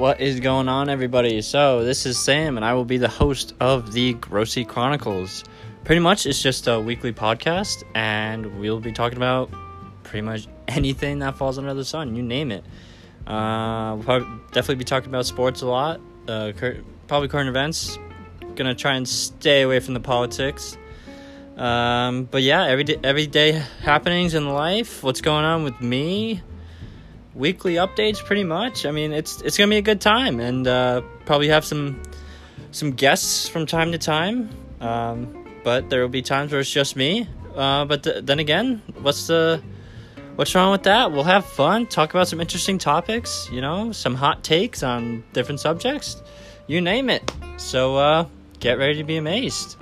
What is going on, everybody? So, this is Sam, and I will be the host of the Grossy Chronicles. Pretty much, it's just a weekly podcast, and we'll be talking about pretty much anything that falls under the sun. You name it. Uh, we'll definitely be talking about sports a lot, uh, cur- probably current events. Gonna try and stay away from the politics. Um, but yeah, every day, everyday happenings in life. What's going on with me? Weekly updates, pretty much. I mean, it's it's gonna be a good time, and uh, probably have some some guests from time to time. Um, but there will be times where it's just me. Uh, but th- then again, what's the what's wrong with that? We'll have fun, talk about some interesting topics. You know, some hot takes on different subjects. You name it. So uh, get ready to be amazed.